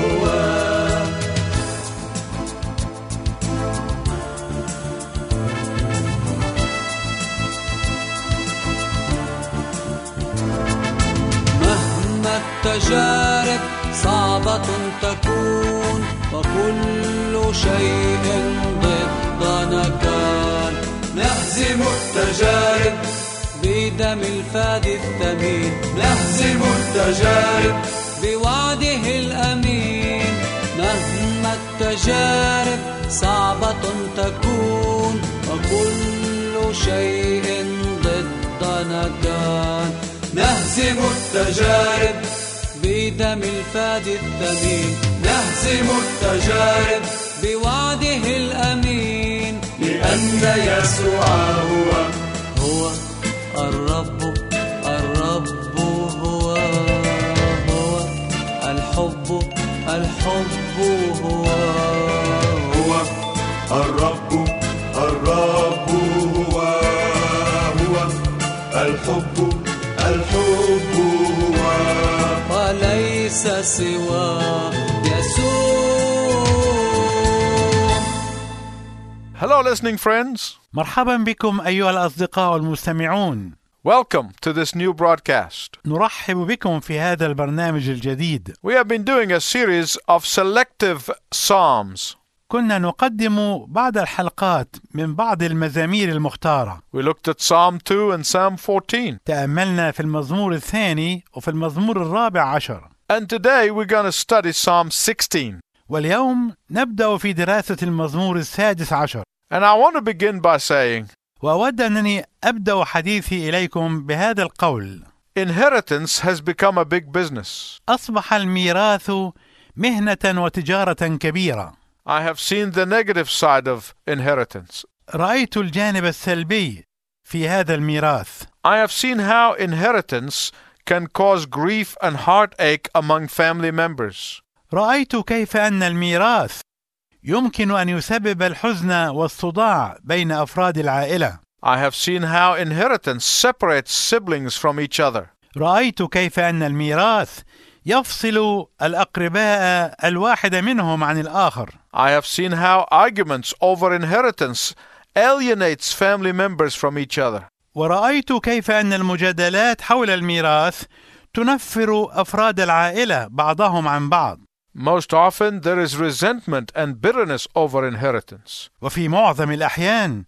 هو. مهما التجارب صعبة تكون وكل شيء ضدنا كان. نهزم التجارب بدم الفادي الثمين. نهزم التجارب بوعده الأمين. مهما التجارب صعبة تكون وكل شيء ضدنا كان نهزم التجارب بدم الفادي الثمين. نهزم التجارب بوعده الأمين. لأن يسوع هو هو الرب الرب. الحب الحب هو. هو الرب الرب هو. هو الحب الحب هو. وليس سوى يسوع. Hello, listening friends. مرحبا بكم أيها الأصدقاء المستمعون Welcome to this new broadcast. نرحب بكم في هذا البرنامج الجديد We have been doing a series of selective psalms. كنا نقدم بعض الحلقات من بعض المزامير المختارة We looked at Psalm 2 and Psalm 14. تأملنا في المزمور الثاني وفي المزمور الرابع عشر And today we're going to study Psalm 16. واليوم نبدأ في دراسة المزمور السادس عشر And I want to begin by saying وأود أنني أبدأ حديثي إليكم بهذا القول inheritance has become a big business. أصبح الميراث مهنة وتجارة كبيرة I have seen the negative side of inheritance. رأيت الجانب السلبي في هذا الميراث I have seen how inheritance can cause grief and heartache among family members. رأيت كيف أن الميراث يمكن أن يسبب الحزن والصداع بين أفراد العائلة. I have seen how inheritance separates siblings from each other. رأيت كيف أن الميراث يفصل الأقرباء الواحد منهم عن الآخر. I have seen how arguments over inheritance alienates family members from each other. ورأيت كيف أن المجادلات حول الميراث تنفر أفراد العائلة بعضهم عن بعض. Most often there is resentment and bitterness over inheritance. وفي معظم الأحيان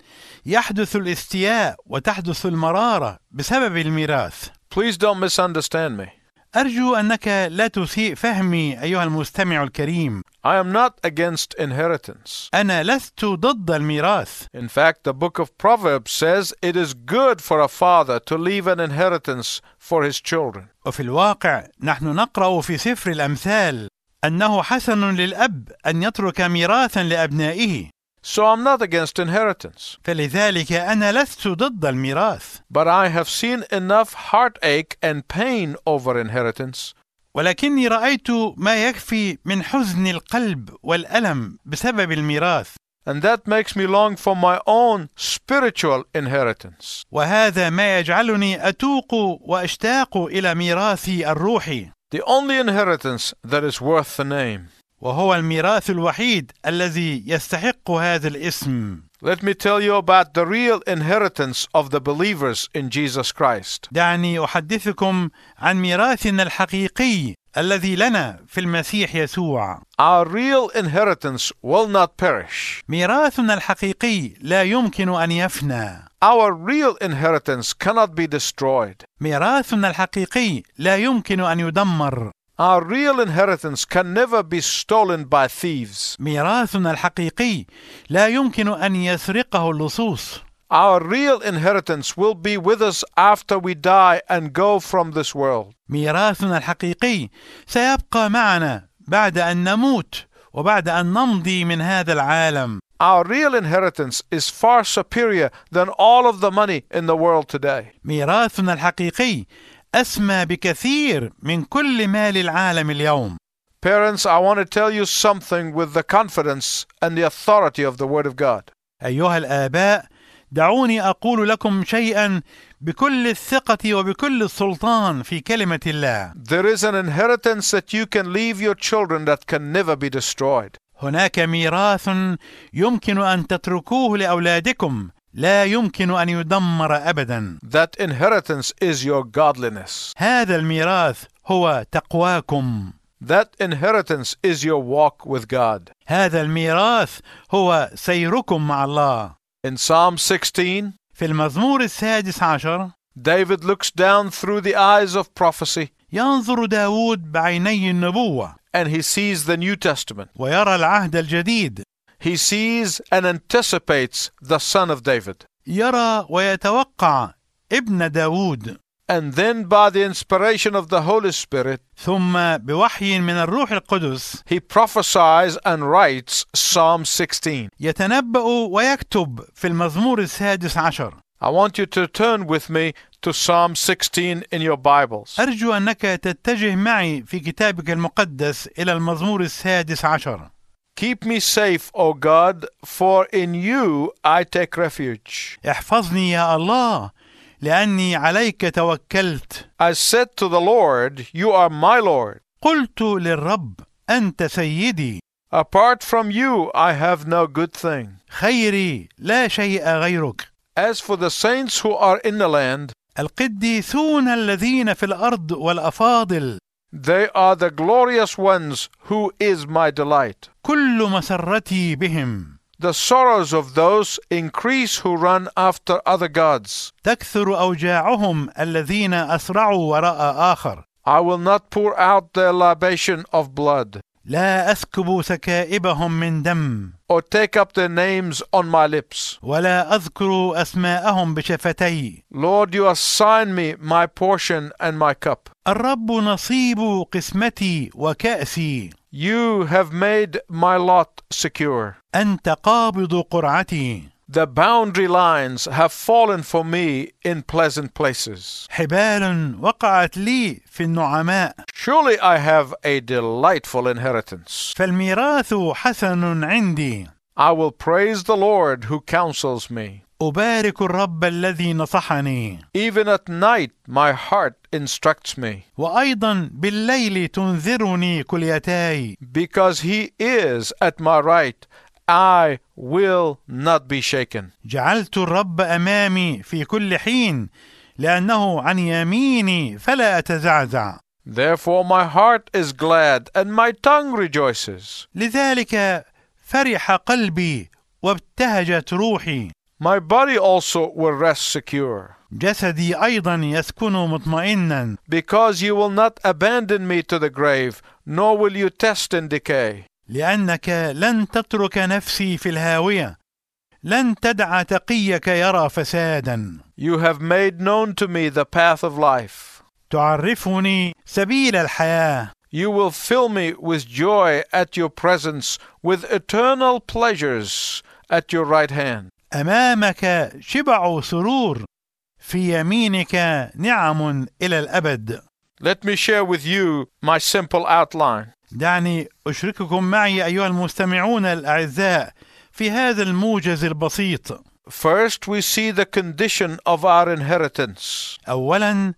يحدث الاستياء وتحدث المرارة بسبب الميراث. Please don't misunderstand me. أرجو أنك لا تسيء فهمي أيها المستمع الكريم. I am not against inheritance. أنا لست ضد الميراث. In fact, the book of Proverbs says it is good for a father to leave an inheritance for his children. وفي الواقع نحن نقرأ في سفر الأمثال أنه حسن للأب أن يترك ميراثا لأبنائه. So I'm not against inheritance. فلذلك أنا لست ضد الميراث. But I have seen enough heartache and pain over inheritance ولكني رأيت ما يكفي من حزن القلب والألم بسبب الميراث. And that makes me long for my own spiritual inheritance. وهذا ما يجعلني أتوق وأشتاق إلى ميراثي الروحي The only inheritance that is worth the name. وهو الميراث الوحيد الذي يستحق هذا الاسم Let me tell you about the real inheritance of the believers in Jesus Christ. دعني احدثكم عن ميراثنا الحقيقي الذي لنا في المسيح يسوع Our real inheritance will not perish. ميراثنا الحقيقي لا يمكن ان يفنى Our real inheritance cannot be destroyed. ميراثنا الحقيقي لا يمكن ان يدمر Our real inheritance can never be stolen by thieves. ميراثنا الحقيقي لا يمكن ان يسرقه اللصوص Our real inheritance will be with us after we die and go from this world. ميراثنا الحقيقي سيبقى معنا بعد ان نموت وبعد ان نمضي من هذا العالم Our real inheritance is far superior than all of the money in the world today. ميراثنا الحقيقي اسمى بكثير من كل مال العالم اليوم Parents, I want to tell you something with the confidence and the authority of the Word of God. ايها الاباء دعوني أقول لكم شيئا بكل الثقه وبكل السلطان في كلمه الله There is an inheritance that you can leave your children that can never be destroyed. هناك ميراث يمكن ان تتركوه لاولادكم لا يمكن ان يدمر ابدا That inheritance is your godliness. هذا الميراث هو تقواكم That inheritance is your walk with God. هذا الميراث هو سيركم مع الله In Psalm 16, في المزمور السادس عشر David looks down through the eyes of prophecy ينظر داود بعيني النبوة and he sees the New Testament. ويرى العهد الجديد He sees and anticipates the Son of David. يرى ويتوقع ابن داود And then, by the inspiration of the Holy Spirit, ثم بوحي من الروح القدس he prophesies and writes Psalm 16. يتنبأ ويكتب في المزمور السادس عشر I want you to turn with me to Psalm 16 in your Bibles. أرجو أنك تتجه معي في كتابك المقدس إلى المزمور السادس عشر Keep me safe, O God, for in you I take refuge. احفظني يا الله لأني عليك توكلت I said to the Lord, You are my Lord. قلت للرب أنت سيدي Apart from you, I have no good thing. خيري لا شيء غيرك As for the saints who are in the land, القديسون الذين في الأرض والأفاضل they are the glorious ones who is my delight. كل مسرتي بهم The sorrows of those increase who run after other gods. تكثر أوجاعهم الذين أسرعوا وراء آخر I will not pour out their libation of blood, لا أسكب سكائبهم من دم or take up their names on my lips. ولا أذكر أسماءهم بشفتي Lord, you assign me my portion and my cup. الرب نصيب قسمتي وكأسي You have made my lot secure. أنت قابض قرعتي The boundary lines have fallen for me in pleasant places. حبال وقعت لي في النعماء Surely I have a delightful inheritance. فالميراث حسن عندي I will praise the Lord who counsels me. أبارك الرب الذي نصحني Even at night, my heart instructs me, وأيضا بالليل تنذرني كليتاي because he is at my right. I will not be shaken. جعلت الرب أمامي في كل حين لأنه عن يميني فلا أتزعزع Therefore, my heart is glad and my tongue rejoices. لذلك فرح قلبي وابتهجت روحي My body also will rest secure, جسدي أيضا يسكن مطمئنا because you will not abandon me to the grave, nor will you test in decay. لأنك لن تترك نفسي في الهاوية لن تدع تقيك يرى فسادا You have made known to me the path of life. تعرفني سبيل الحياة You will fill me with joy at your presence, with eternal pleasures at your right hand. أمامك شبع سرور في يمينك نعم إلى الأبد Let me share with you my simple outline. دعني أشرككم معي أيها المستمعون الأعزاء في هذا الموجز البسيط First, we see the condition of our inheritance. اولا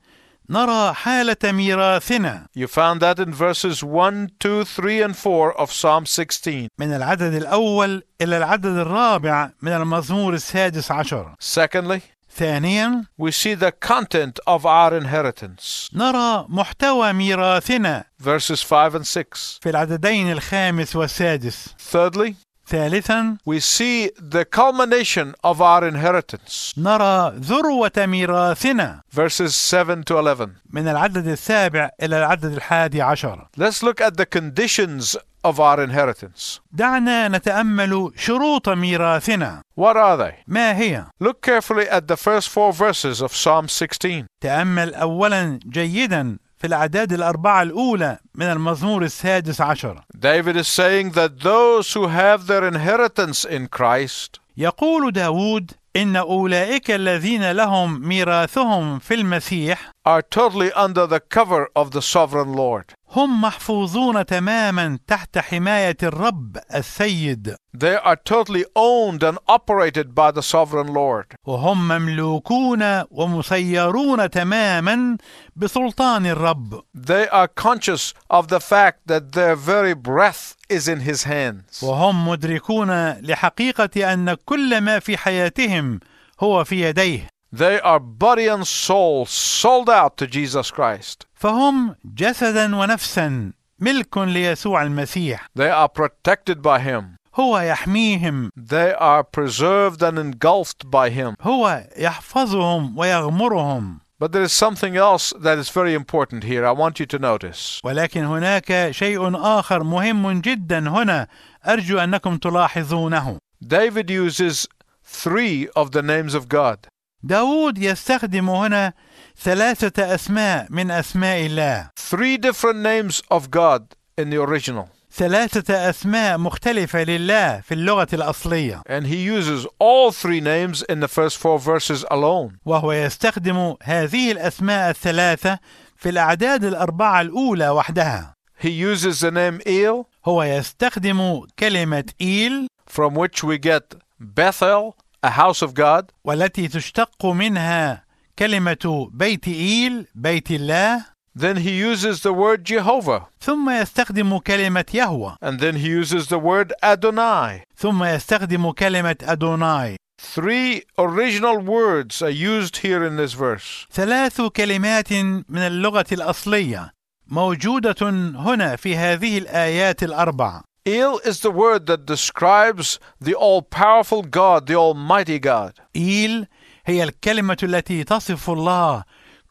نرى حالة ميراثنا You found that in verses 1, 2, 3, and 4 of Psalm 16. من العدد الأول إلى العدد الرابع من المزمور السادس عشر Secondly, ثانيا we see the content of our inheritance. نرى محتوى ميراثنا Verses 5 and 6. في العددين الخامس والسادس Thirdly, ثالثا we see the culmination of our inheritance. نرى ذروه ميراثنا Verses 7 to 11. من العدد السابع الى العدد الحادي عشر Let's look at the conditions of our inheritance. دعنا نتامل شروط ميراثنا What are they? ما هي Look carefully at the first four verses of Psalm 16. تامل اولا جيدا في الاعداد الاربعه الاولى من المزمور السادس عشر David is saying that those who have their inheritance in Christ يقول داود إن أولئك الذين لهم ميراثهم في المسيح are totally under the cover of the sovereign Lord. هم محفوظون تماما تحت حماية الرب السيد They are totally owned and operated by the sovereign Lord. وهم مملوكون ومسيرون تماما بسلطان الرب They are conscious of the fact that their very breath is in his hands. وهم مدركون لحقيقة أن كل ما في حياتهم هو في يديه They are body and soul sold out to Jesus Christ. فهم جسدا ونفسا ملك ليسوع المسيح They are protected by him. هو يحميهم They are preserved and engulfed by him. هو يحفظهم ويغمرهم But there is something else that is very important here. I want you to notice. ولكن هناك شيء آخر مهم جدا هنا أرجو أنكم تلاحظونه David uses three of the names of God. داود يستخدم هنا ثلاثة أسماء من أسماء الله Three different names of God in the original. ثلاثة أسماء مختلفة لله في اللغة الأصلية And he uses all three names in the first four verses alone. وهو يستخدم هذه الأسماء الثلاثة في الأعداد الأربعة الأولى وحدها He uses the name El, هو يستخدم كلمة إيل from which we get Bethel, a house of God. والتي تشتق منها كلمة بيت إيل بيت الله Then he uses the word Jehovah. ثم يستخدم كلمة يهوى And then he uses the word Adonai. ثم يستخدم كلمة أدوناي Three original words are used here in this verse. ثلاث كلمات من اللغة الأصلية موجودة هنا في هذه الآيات الأربع El is the word that describes the all powerful God, the Almighty God. إيل هي الكلمة التي تصف الله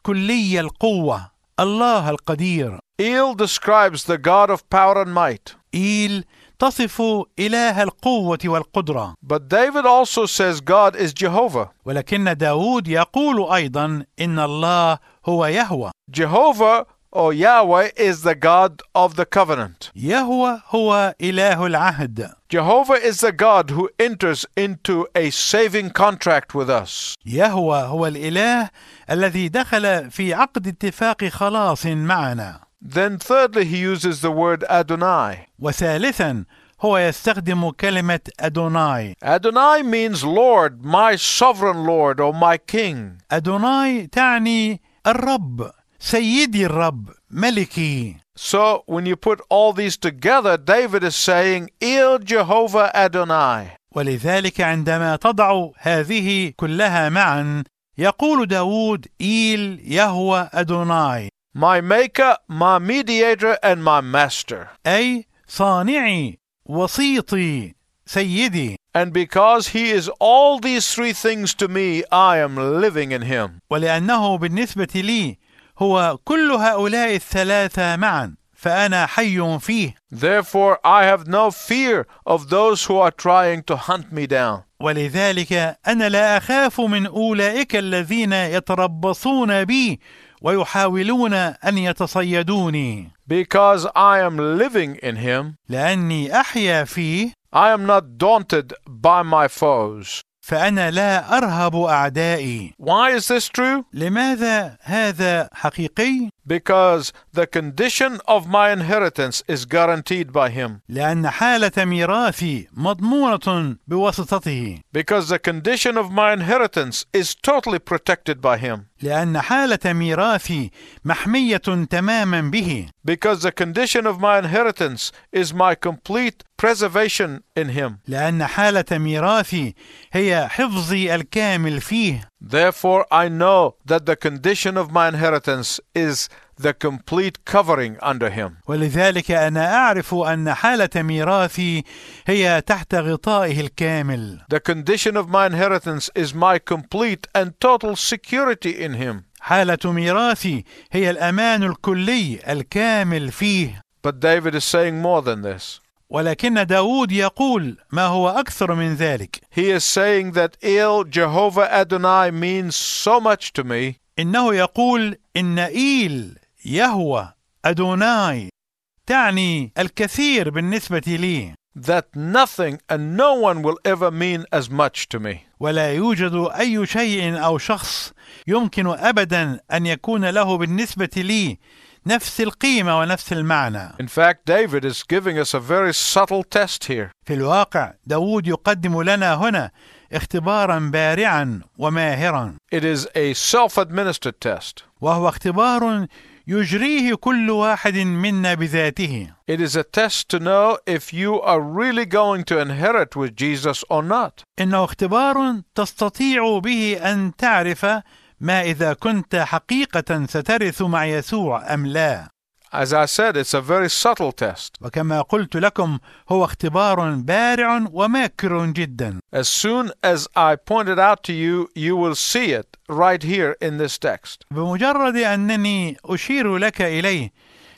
كلي القوة الله القدير El describes the God of power and might. إيل تصف إله القوة والقدرة But David also says God is Jehovah. ولكن داود يقول أيضا إن الله هو يهوى Jehovah or Yahweh is the God of the covenant. يهوى هو إله العهد Jehovah is the God who enters into a saving contract with us. يهوى هو الإله الذي دخل في عقد اتفاق خلاص معنا Then, thirdly, he uses the word Adonai. وثالثا هو يستخدم كلمة أدوناي Adonai means Lord, my sovereign Lord, or my King. أدوناي تعني الرب سيدي الرب ملكي So, when you put all these together, David is saying, Il Jehovah Adonai. ولذلك عندما تضع هذه كلها معا يقول داود إيل يهوى أدوناي My maker, my mediator, and my master. أي صانعي وسيطي سيدي And because he is all these three things to me, I am living in him. ولأنه بالنسبة لي هو كل هؤلاء الثلاثة معا فأنا حي فيه Therefore, I have no fear of those who are trying to hunt me down. ولذلك أنا لا أخاف من أولئك الذين يتربصون بي ويحاولون أن يتصيدوني Because I am living in him, لأني أحيا فيه I am not daunted by my foes. فأنا لا أرهب أعدائي Why is this true? لماذا هذا حقيقي؟ because the condition of my inheritance is guaranteed by him. لأن حالة ميراثي مضمونة بواسطته Because the condition of my inheritance is totally protected by him. لأن حالة ميراثي محمية تماما به Because the condition of my inheritance is my complete preservation in him. لأن حالة ميراثي هي حفظي الكامل فيه Therefore, I know that the condition of my inheritance is the complete covering under him. ولذلك أنا أعرف أن حالة ميراثي هي تحت غطائه الكامل The condition of my inheritance is my complete and total security in him. حالة ميراثي هي الأمان الكلي الكامل فيه But David is saying more than this. ولكن داود يقول ما هو أكثر من ذلك. He is saying that Il Jehovah Adonai means so much to me. إنه يقول إن إيل يهوى أدوناي تعني الكثير بالنسبة لي. That nothing and no one will ever mean as much to me. ولا يوجد أي شيء أو شخص يمكن أبدا أن يكون له بالنسبة لي نفس القيمة ونفس المعنى In fact, David is giving us a very subtle test here. في الواقع داود يقدم لنا هنا اختبارا بارعا وماهرا It is a self administered test. وهو اختبار يجريه كل واحد منا بذاته It is a test to know if you are really going to inherit with Jesus or not. إنه اختبار تستطيع به أن تعرف ما إذا كنت حقيقة سترث مع يسوع أم لا As I said, it's a very subtle test. وكما قلت لكم هو اختبار بارع وماكر جدا As soon as I point it out to you, you will see it right here in this text. بمجرد أنني أشير لك إليه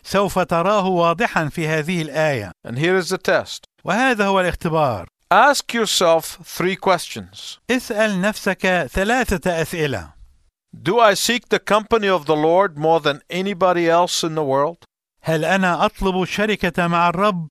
سوف تراه واضحا في هذه الآية And here is the test. وهذا هو الاختبار Ask yourself three questions اسأل نفسك ثلاثة أسئلة Do I seek the company of the Lord more than anybody else in the world? هل أنا أطلب الشركة مع الرب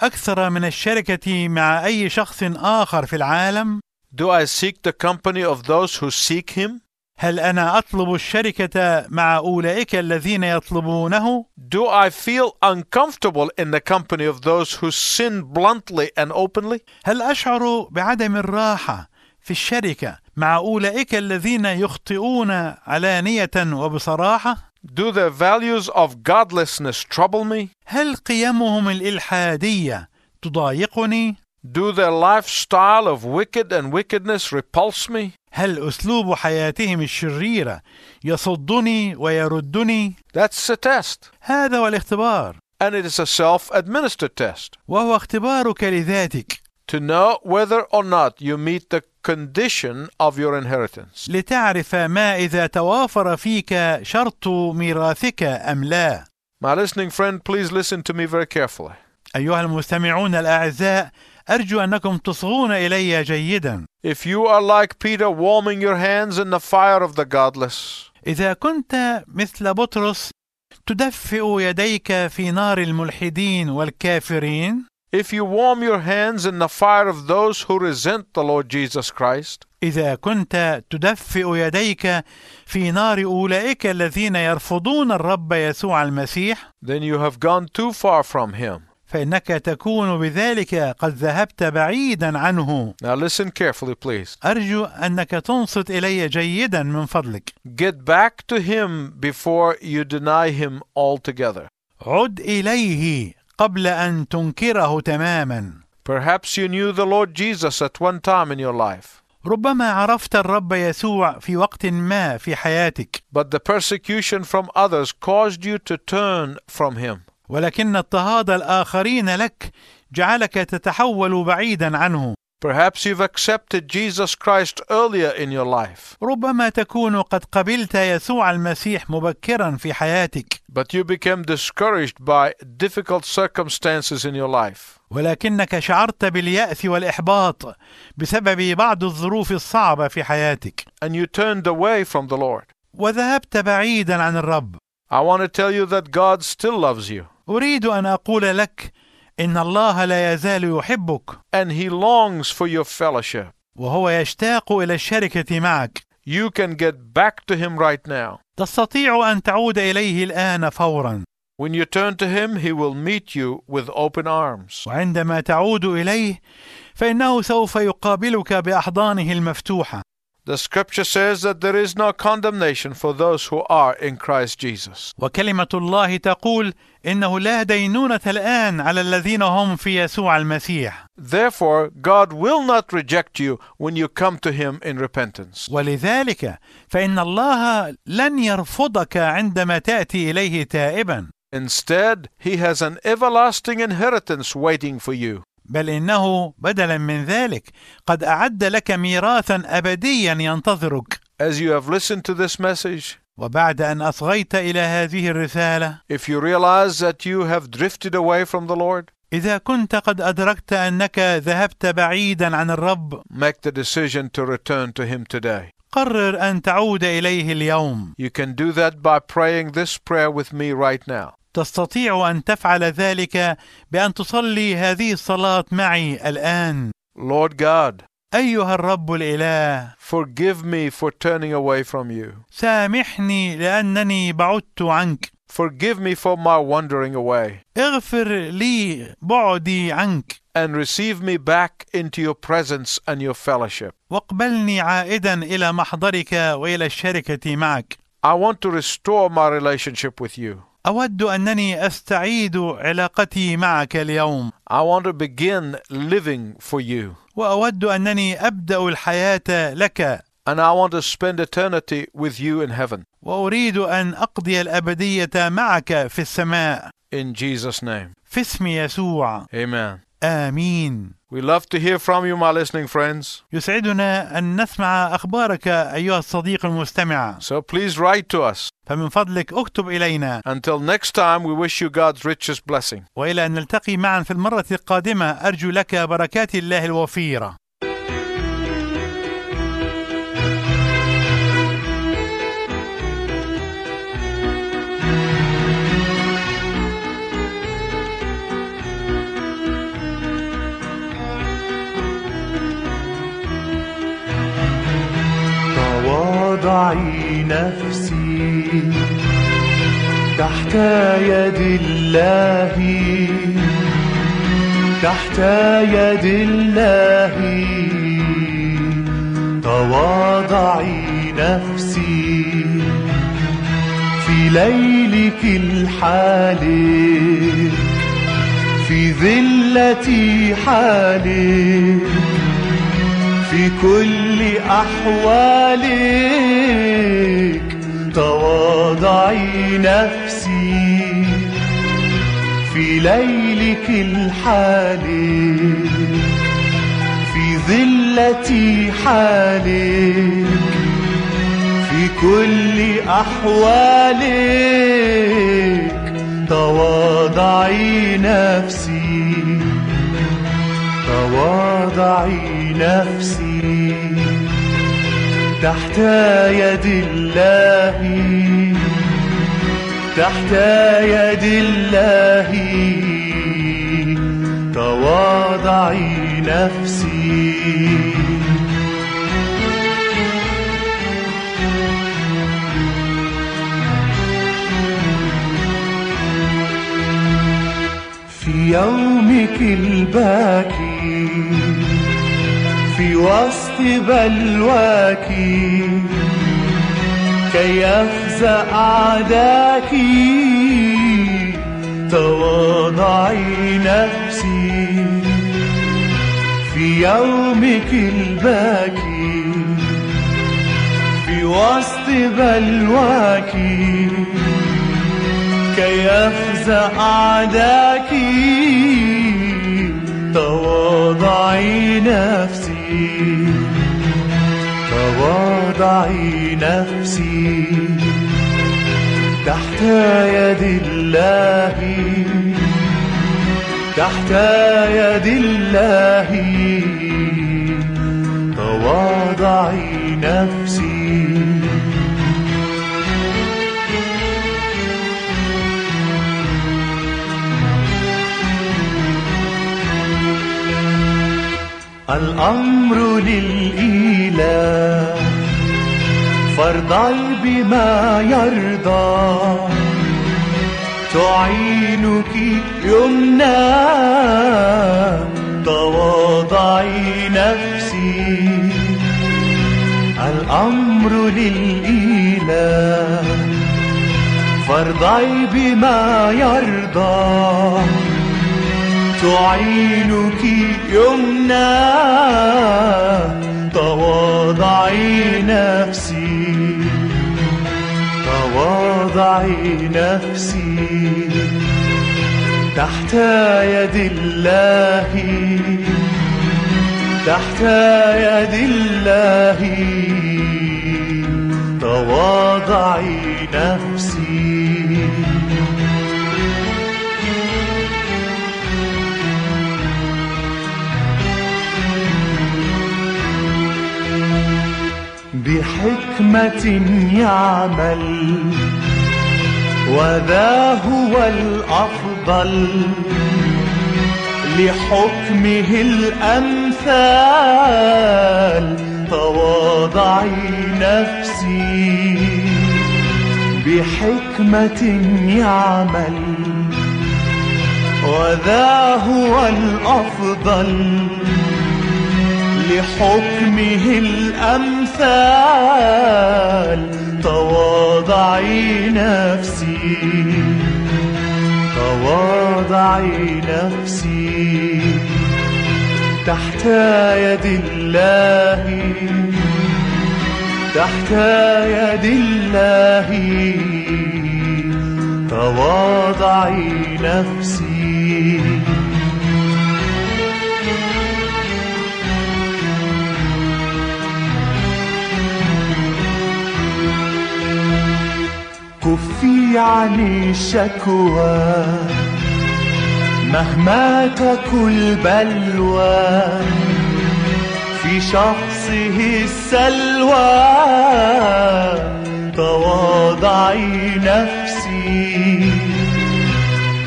أكثر من الشركة مع أي شخص آخر في العالم؟ Do I seek the company of those who seek Him? هل أنا أطلب الشركة مع أولئك الذين يطلبونه؟ Do I feel uncomfortable in the company of those who sin bluntly and openly? هل أشعر بعدم الراحة في الشركة مع أولئك الذين يخطئون علانية وبصراحة؟ Do their values of godlessness trouble me? هل قيمهم الإلحادية تضايقني؟ Do their lifestyle of wicked and wickedness repulse me? هل أسلوب حياتهم الشريرة يصدني ويردني؟ That's a test. هذا هو الاختبار And it is a self administered test وهو اختبارك لذاتك to know whether or not you meet the condition of your inheritance. لتعرف ما إذا توافر فيك شرط ميراثك أم لا My listening friend, please listen to me very carefully. أيها المستمعون الأعزاء أرجو أنكم تصغون إلي جيدا If you are like Peter warming your hands in the fire of the godless, إذا كنت مثل بطرس تدفئ يديك في نار الملحدين والكافرين if you warm your hands in the fire of those who resent the Lord Jesus Christ, إذا كنت تدفئ يديك في نار أولئك الذين يرفضون الرب يسوع المسيح then you have gone too far from Him. فإنك تكون بذلك قد ذهبت بعيدا عنه Now listen carefully, please. أرجو أنك تنصت إلي جيدا من فضلك Get back to Him before you deny Him altogether. عد إليه قبل أن تنكره تماما Perhaps you knew the Lord Jesus at one time in your life, ربما عرفت الرب يسوع في وقت ما في حياتك but the persecution from others caused you to turn from Him. ولكن اضطهاد الآخرين لك جعلك تتحول بعيدا عنه Perhaps you've accepted Jesus Christ earlier in your life, ربما تكون قد قبلت يسوع المسيح مبكرا في حياتك but you became discouraged by difficult circumstances in your life. ولكنك شعرت باليأس والإحباط بسبب بعض الظروف الصعبة في حياتك and you turned away from the Lord. وذهبت بعيدا عن الرب I want to tell you that God still loves you أريد أن أقول لك إن الله لا يزال يحبك and He longs for your fellowship. وهو يشتاق إلى الشركة معك you can get back to Him right now. تستطيع أن تعود إليه الآن فورا When you turn to Him, He will meet you with open arms. وعندما تعود إليه فإنه سوف يقابلك بأحضانه المفتوحة The scripture says that there is no condemnation for those who are in Christ Jesus. وكلمة الله تقول إنه لا دينونة الآن على الذين هم في يسوع المسيح Therefore, God will not reject you when you come to Him in repentance. ولذلك فإن الله لن يرفضك عندما تأتي إليه تائبا Instead, He has an everlasting inheritance waiting for you. بل إنه بدلا من ذلك قد أعد لك ميراثا أبديا ينتظرك As you have listened to this message, وبعد أن أصغيت إلى هذه الرسالة if you realize that you have drifted away from the Lord, إذا كنت قد أدركت أنك ذهبت بعيدا عن الرب make the decision to return to Him today. قرر أن تعود إليه اليوم You can do that by praying this prayer with me right now. تستطيع أن تفعل ذلك بأن تصلي هذه الصلاة معي الآن Lord God, أيها الرب الإله forgive me for turning away from you. سامحني لأنني بعدت عنك Forgive me for my wandering away. اغفر لي بعدي عنك and receive me back into your presence and your fellowship. واقبلني عائدا إلى محضرك وإلى الشركة معك I want to restore my relationship with you. أود أنني أستعيد علاقتي معك اليوم I want to begin living for you. وأود أنني أبدأ الحياة لك And I want to spend eternity with you in heaven. وأريد أن أقضي الأبدية معك في السماء In Jesus' name. في اسم يسوع Amen. آمين We love to hear from you, my listening friends. يسعدنا أن نسمع أخبارك أيها الصديق المستمع So please write to us. فمن فضلك اكتب إلينا Until next time, we wish you God's richest blessing. وإلى أن نلتقي معا في المرة القادمة أرجو لك بركات الله الوفيرة تواضعي نفسي تحت يد الله. تحت يد الله. تواضعي نفسي في ليلك الحالي في ذلة حالي في كل أحوالك تواضعي نفسي. في ليلك الحالي في ذلة حالك في كل أحوالك تواضعي نفسي. تواضعي نفسي تحت يد الله تحت يد الله. تواضعي نفسي. في يومك الباكي وسط بلواك كي يفزع أعداك تواضعي نفسي في يومك الباكي في وسط بلواك كي يفزع أعداك تواضعي نفسي تواضعي نفسي تحت يد الله. تحت يد الله. تواضعي نفسي الأمر للإله. فارضعي بما يرضى. تعينك يمنى تواضعي نفسي الأمر للإله. فارضعي بما يرضى. تعينك يمنى تواضعي نفسي. تواضعي نفسي. تحت يد الله تحت يد الله. تواضعي نفسي. بحكمة يعمل وذا هو الأفضل لحكمه الأمثال. تواضعي نفسي بحكمة يعمل وذا هو الأفضل لحكمه الأمثال. تواضعي نفسي. تواضعي نفسي. تحت يد الله. تحت يد الله. تواضعي نفسي. كفي عن الشكوى مهما تكن بلوى في شخصه السلوى تواضعي نفسي.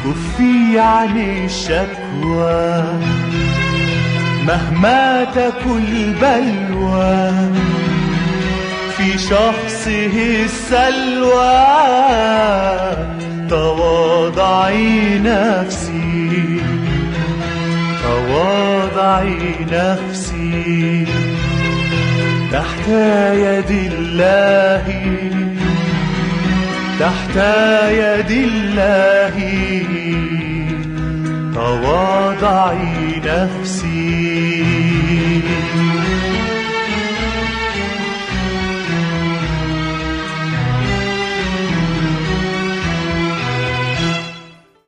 كفي عن الشكوى مهما تكن بلوى في شخصه السلوى تواضعي نفسي. تواضعي نفسي. تحت يد الله تحت يد الله. تواضعي نفسي.